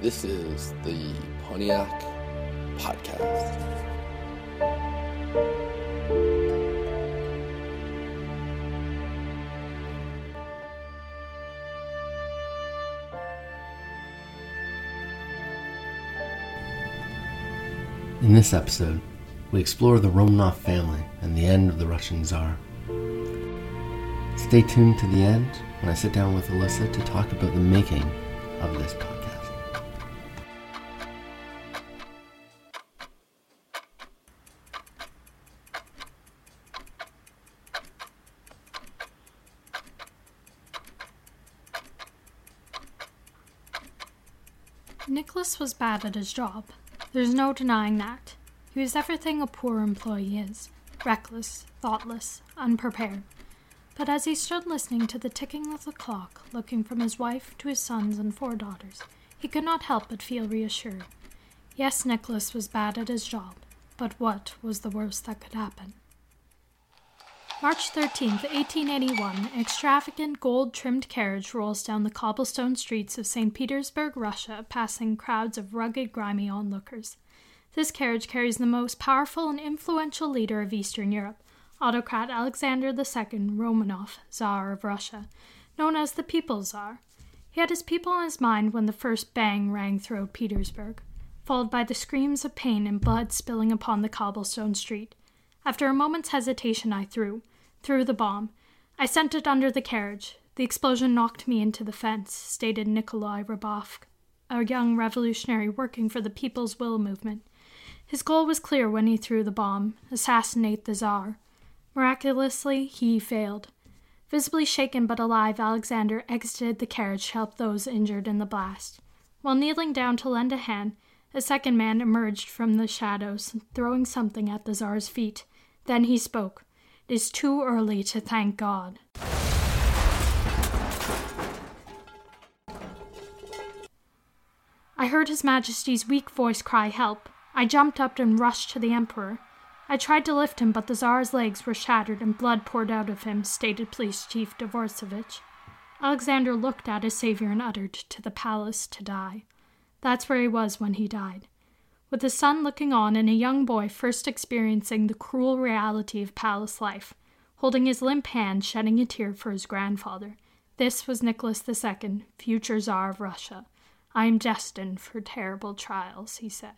This is the Pontiac Podcast. In this episode, we explore the Romanov family and the end of the Russian Tsar. Stay tuned to the end when I sit down with Alyssa to talk about the making of this podcast. Nicholas was bad at his job. There's no denying that. He was everything a poor employee is reckless, thoughtless, unprepared. But as he stood listening to the ticking of the clock, looking from his wife to his sons and four daughters, he could not help but feel reassured. Yes, Nicholas was bad at his job, but what was the worst that could happen? March 13th, 1881, an extravagant gold trimmed carriage rolls down the cobblestone streets of St. Petersburg, Russia, passing crowds of rugged, grimy onlookers. This carriage carries the most powerful and influential leader of Eastern Europe, autocrat Alexander II Romanov, Tsar of Russia, known as the People's Tsar. He had his people in his mind when the first bang rang throughout Petersburg, followed by the screams of pain and blood spilling upon the cobblestone street. After a moment's hesitation, I threw, threw the bomb. I sent it under the carriage. The explosion knocked me into the fence, stated Nikolai Rabov, a young revolutionary working for the People's Will movement. His goal was clear when he threw the bomb assassinate the Tsar. Miraculously, he failed. Visibly shaken but alive, Alexander exited the carriage to help those injured in the blast. While kneeling down to lend a hand, a second man emerged from the shadows, throwing something at the Tsar's feet. Then he spoke. It is too early to thank God. I heard His Majesty's weak voice cry help. I jumped up and rushed to the Emperor. I tried to lift him, but the Tsar's legs were shattered and blood poured out of him, stated Police Chief Dvorsovich. Alexander looked at his savior and uttered, To the palace to die. That's where he was when he died. With his son looking on and a young boy first experiencing the cruel reality of palace life, holding his limp hand, shedding a tear for his grandfather. This was Nicholas II, future Tsar of Russia. I am destined for terrible trials, he said.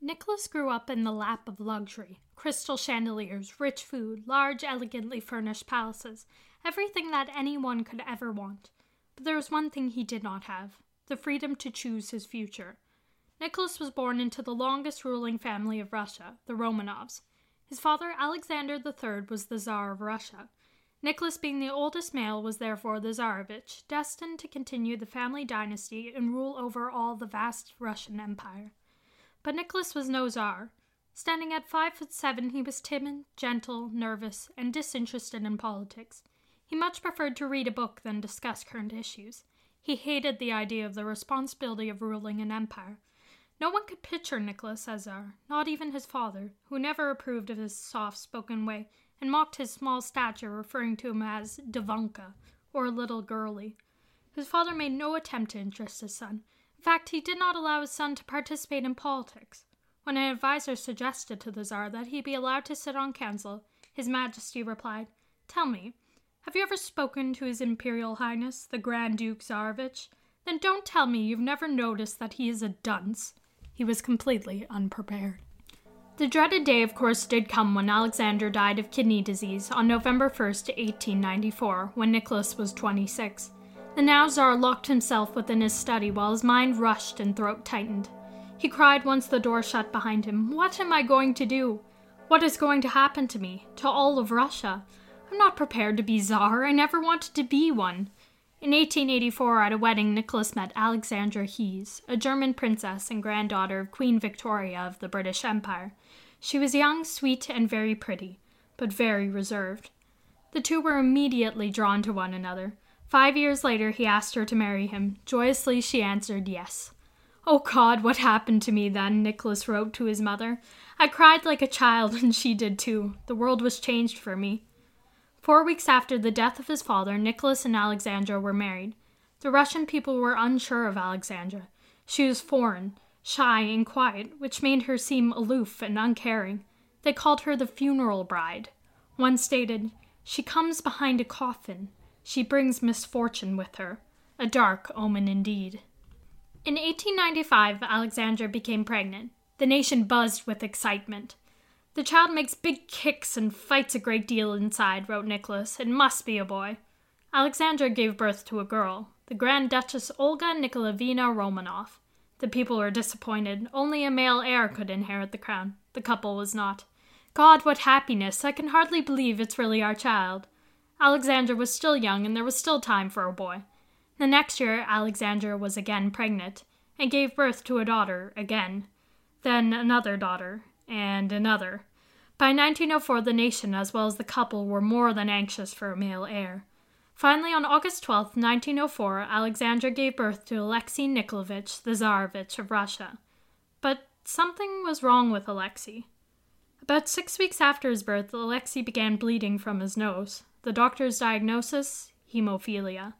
Nicholas grew up in the lap of luxury crystal chandeliers, rich food, large, elegantly furnished palaces, everything that anyone could ever want. But there was one thing he did not have the freedom to choose his future. Nicholas was born into the longest ruling family of Russia, the Romanovs. His father, Alexander III, was the Tsar of Russia. Nicholas, being the oldest male, was therefore the Tsarevich, destined to continue the family dynasty and rule over all the vast Russian Empire. But Nicholas was no Tsar. Standing at five foot seven, he was timid, gentle, nervous, and disinterested in politics. He much preferred to read a book than discuss current issues. He hated the idea of the responsibility of ruling an empire. No one could picture Nicholas as Tsar, not even his father, who never approved of his soft spoken way and mocked his small stature, referring to him as Divanka, or little girlie. His father made no attempt to interest his son. In fact, he did not allow his son to participate in politics. When an adviser suggested to the Tsar that he be allowed to sit on council, His Majesty replied, Tell me, have you ever spoken to His Imperial Highness, the Grand Duke Tsarevich? Then don't tell me you've never noticed that he is a dunce. He was completely unprepared. The dreaded day, of course, did come when Alexander died of kidney disease on November 1st, 1894, when Nicholas was 26. The now Tsar locked himself within his study while his mind rushed and throat tightened. He cried once the door shut behind him, What am I going to do? What is going to happen to me, to all of Russia? I'm not prepared to be czar. I never wanted to be one. In 1884, at a wedding, Nicholas met Alexandra Hesse, a German princess and granddaughter of Queen Victoria of the British Empire. She was young, sweet, and very pretty, but very reserved. The two were immediately drawn to one another. Five years later, he asked her to marry him. Joyously, she answered yes. Oh God, what happened to me then? Nicholas wrote to his mother. I cried like a child, and she did too. The world was changed for me. Four weeks after the death of his father, Nicholas and Alexandra were married. The Russian people were unsure of Alexandra. She was foreign, shy, and quiet, which made her seem aloof and uncaring. They called her the funeral bride. One stated, She comes behind a coffin. She brings misfortune with her. A dark omen indeed. In 1895, Alexandra became pregnant. The nation buzzed with excitement. The child makes big kicks and fights a great deal inside, wrote Nicholas. It must be a boy. Alexandra gave birth to a girl, the Grand Duchess Olga Nikolaevna Romanov. The people were disappointed. Only a male heir could inherit the crown. The couple was not. God, what happiness! I can hardly believe it's really our child. Alexandra was still young, and there was still time for a boy. The next year, Alexandra was again pregnant, and gave birth to a daughter again, then another daughter, and another. By 1904, the nation as well as the couple were more than anxious for a male heir. Finally, on August 12, 1904, Alexandra gave birth to Alexei Nikolaevich, the Tsarevich of Russia. But something was wrong with Alexei. About six weeks after his birth, Alexei began bleeding from his nose. The doctor's diagnosis hemophilia.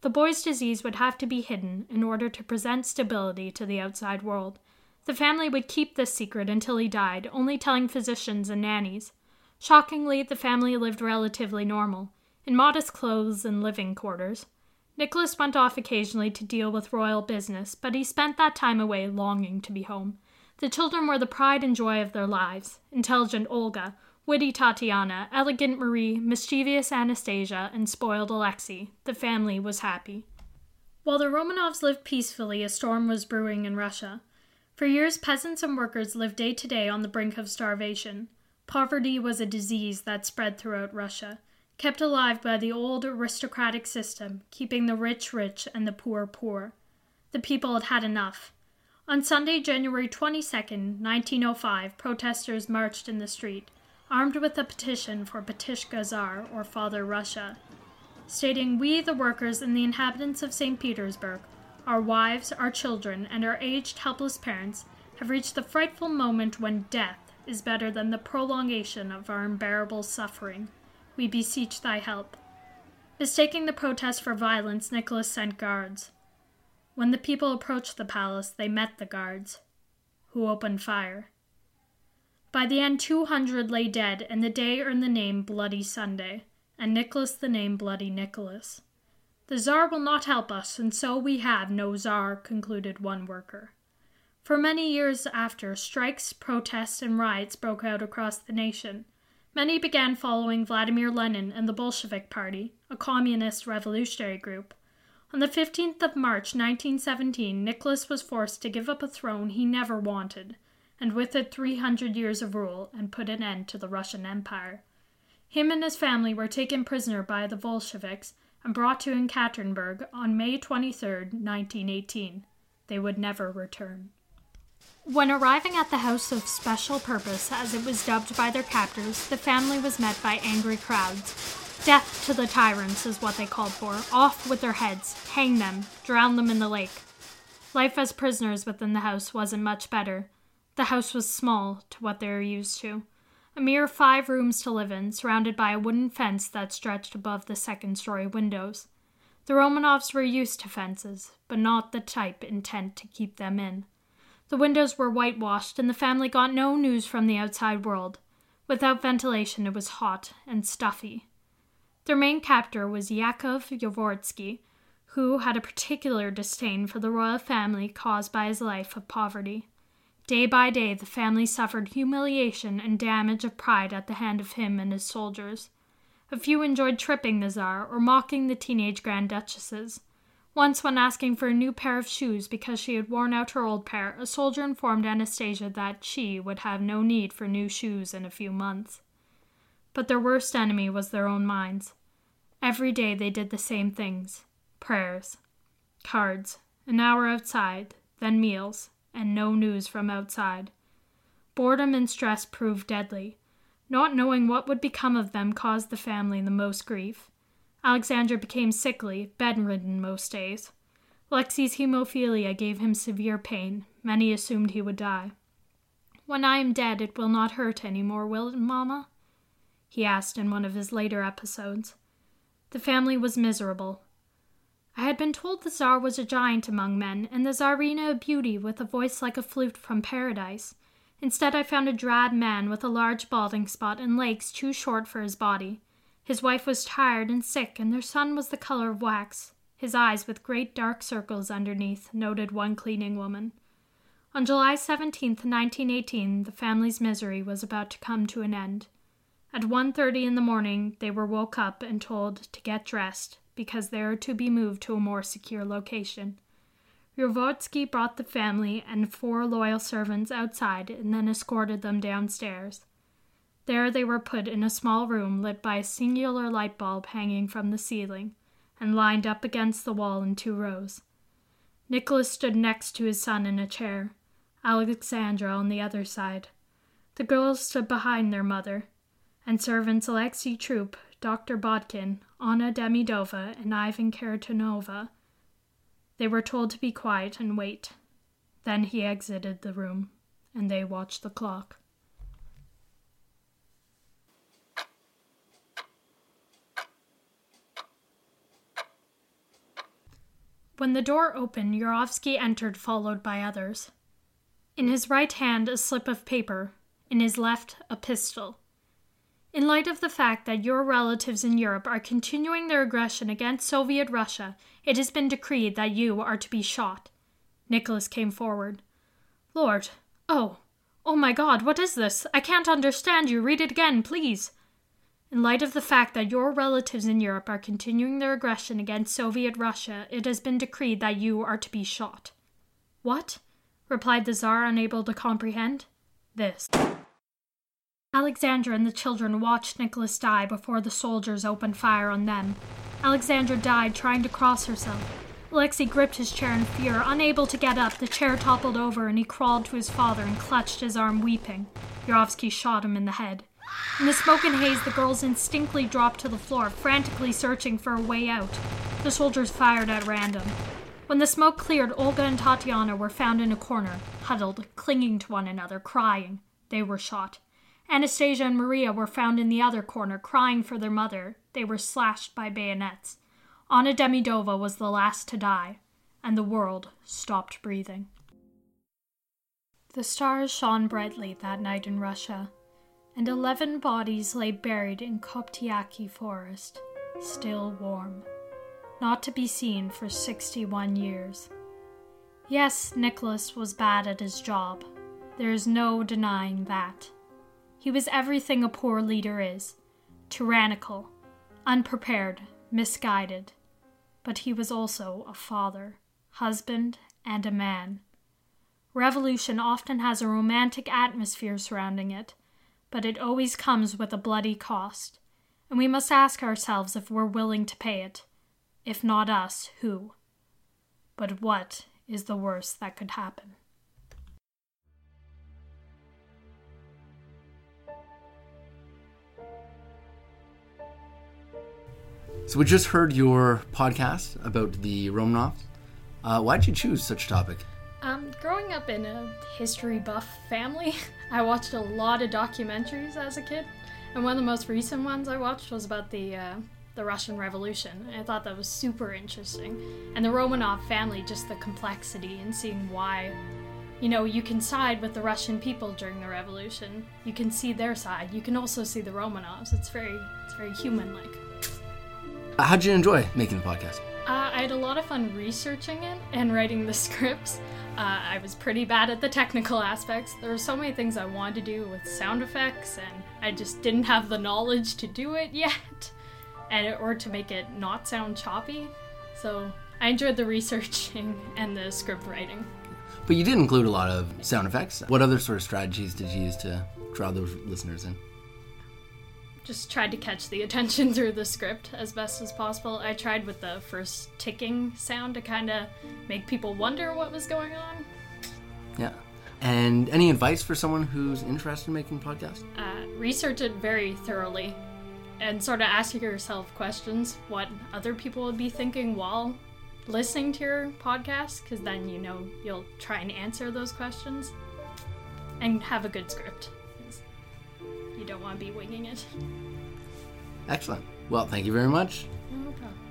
The boy's disease would have to be hidden in order to present stability to the outside world. The family would keep this secret until he died, only telling physicians and nannies. Shockingly, the family lived relatively normal, in modest clothes and living quarters. Nicholas went off occasionally to deal with royal business, but he spent that time away longing to be home. The children were the pride and joy of their lives intelligent Olga, witty Tatiana, elegant Marie, mischievous Anastasia, and spoiled Alexei. The family was happy. While the Romanovs lived peacefully, a storm was brewing in Russia. For years, peasants and workers lived day to day on the brink of starvation. Poverty was a disease that spread throughout Russia, kept alive by the old aristocratic system, keeping the rich rich and the poor poor. The people had had enough. On Sunday, January 22, 1905, protesters marched in the street, armed with a petition for Batiushka Tsar, or Father Russia, stating, We, the workers and the inhabitants of St. Petersburg, our wives, our children, and our aged, helpless parents have reached the frightful moment when death is better than the prolongation of our unbearable suffering. We beseech thy help. Mistaking the protest for violence, Nicholas sent guards. When the people approached the palace, they met the guards, who opened fire. By the end, 200 lay dead, and the day earned the name Bloody Sunday, and Nicholas the name Bloody Nicholas. The Czar will not help us, and so we have no Czar, concluded one worker. For many years after, strikes, protests, and riots broke out across the nation. Many began following Vladimir Lenin and the Bolshevik Party, a communist revolutionary group. On the 15th of March 1917, Nicholas was forced to give up a throne he never wanted, and with it 300 years of rule, and put an end to the Russian Empire. Him and his family were taken prisoner by the Bolsheviks and brought to Ekaterinburg on May 23, 1918. They would never return. When arriving at the House of Special Purpose, as it was dubbed by their captors, the family was met by angry crowds. Death to the tyrants is what they called for. Off with their heads, hang them, drown them in the lake. Life as prisoners within the house wasn't much better. The house was small to what they were used to a mere five rooms to live in, surrounded by a wooden fence that stretched above the second story windows. The Romanovs were used to fences, but not the type intent to keep them in. The windows were whitewashed, and the family got no news from the outside world. Without ventilation, it was hot and stuffy. Their main captor was Yakov Yurovsky, who had a particular disdain for the royal family caused by his life of poverty. Day by day, the family suffered humiliation and damage of pride at the hand of him and his soldiers. A few enjoyed tripping the Czar or mocking the teenage Grand Duchesses. Once, when asking for a new pair of shoes because she had worn out her old pair, a soldier informed Anastasia that she would have no need for new shoes in a few months. But their worst enemy was their own minds. Every day they did the same things prayers, cards, an hour outside, then meals, and no news from outside. Boredom and stress proved deadly. Not knowing what would become of them caused the family the most grief. Alexandra became sickly, bedridden most days. Alexei's hemophilia gave him severe pain. Many assumed he would die. When I am dead, it will not hurt any more, will it, Mamma? He asked in one of his later episodes. The family was miserable. I had been told the Tsar was a giant among men, and the Tsarina a beauty with a voice like a flute from paradise. Instead, I found a drab man with a large balding spot and legs too short for his body. His wife was tired and sick, and their son was the color of wax. His eyes with great dark circles underneath, noted one cleaning woman. On July 17, 1918, the family's misery was about to come to an end. At 1:30 in the morning, they were woke up and told to get dressed because they are to be moved to a more secure location. Yurovsky brought the family and four loyal servants outside and then escorted them downstairs. There they were put in a small room lit by a singular light bulb hanging from the ceiling and lined up against the wall in two rows. Nicholas stood next to his son in a chair, Alexandra on the other side. The girls stood behind their mother, and servants Alexei Trupp, Dr. Botkin, Anna Demidova, and Ivan Karatanova. They were told to be quiet and wait. Then he exited the room, and they watched the clock. When the door opened, Yurovsky entered, followed by others. In his right hand, a slip of paper, in his left, a pistol. In light of the fact that your relatives in Europe are continuing their aggression against Soviet Russia, it has been decreed that you are to be shot. Nicholas came forward. Lord, oh, oh my God, what is this? I can't understand you. Read it again, please. In light of the fact that your relatives in Europe are continuing their aggression against Soviet Russia, it has been decreed that you are to be shot. What? replied the Tsar, unable to comprehend. This. Alexandra and the children watched Nicholas die before the soldiers opened fire on them. Alexandra died trying to cross herself. Alexei gripped his chair in fear. Unable to get up, the chair toppled over and he crawled to his father and clutched his arm, weeping. Yurovsky shot him in the head. In the smoke and haze, the girls instinctively dropped to the floor, frantically searching for a way out. The soldiers fired at random. When the smoke cleared, Olga and Tatiana were found in a corner, huddled, clinging to one another, crying. They were shot. Anastasia and Maria were found in the other corner, crying for their mother. They were slashed by bayonets. Anna Demidova was the last to die, and the world stopped breathing. The stars shone brightly that night in Russia, and eleven bodies lay buried in Koptyaki forest, still warm, not to be seen for 61 years. Yes, Nicholas was bad at his job. There is no denying that. He was everything a poor leader is tyrannical, unprepared, misguided. But he was also a father, husband, and a man. Revolution often has a romantic atmosphere surrounding it, but it always comes with a bloody cost, and we must ask ourselves if we're willing to pay it. If not us, who? But what is the worst that could happen? So we just heard your podcast about the Romanovs. Uh, why did you choose such a topic? Um, growing up in a history buff family, I watched a lot of documentaries as a kid, and one of the most recent ones I watched was about the uh, the Russian Revolution. I thought that was super interesting, and the Romanov family, just the complexity and seeing why. You know, you can side with the Russian people during the revolution. You can see their side. You can also see the Romanovs. It's very, it's very human-like. How'd you enjoy making the podcast? Uh, I had a lot of fun researching it and writing the scripts. Uh, I was pretty bad at the technical aspects. There were so many things I wanted to do with sound effects, and I just didn't have the knowledge to do it yet, and or to make it not sound choppy. So I enjoyed the researching and the script writing. But you did include a lot of sound effects. What other sort of strategies did you use to draw those listeners in? Just tried to catch the attention through the script as best as possible. I tried with the first ticking sound to kind of make people wonder what was going on. Yeah. And any advice for someone who's interested in making podcasts? Uh, research it very thoroughly and sort of ask yourself questions what other people would be thinking while listening to your podcast, because then you know you'll try and answer those questions and have a good script you don't want to be winging it. Excellent. Well, thank you very much. No problem.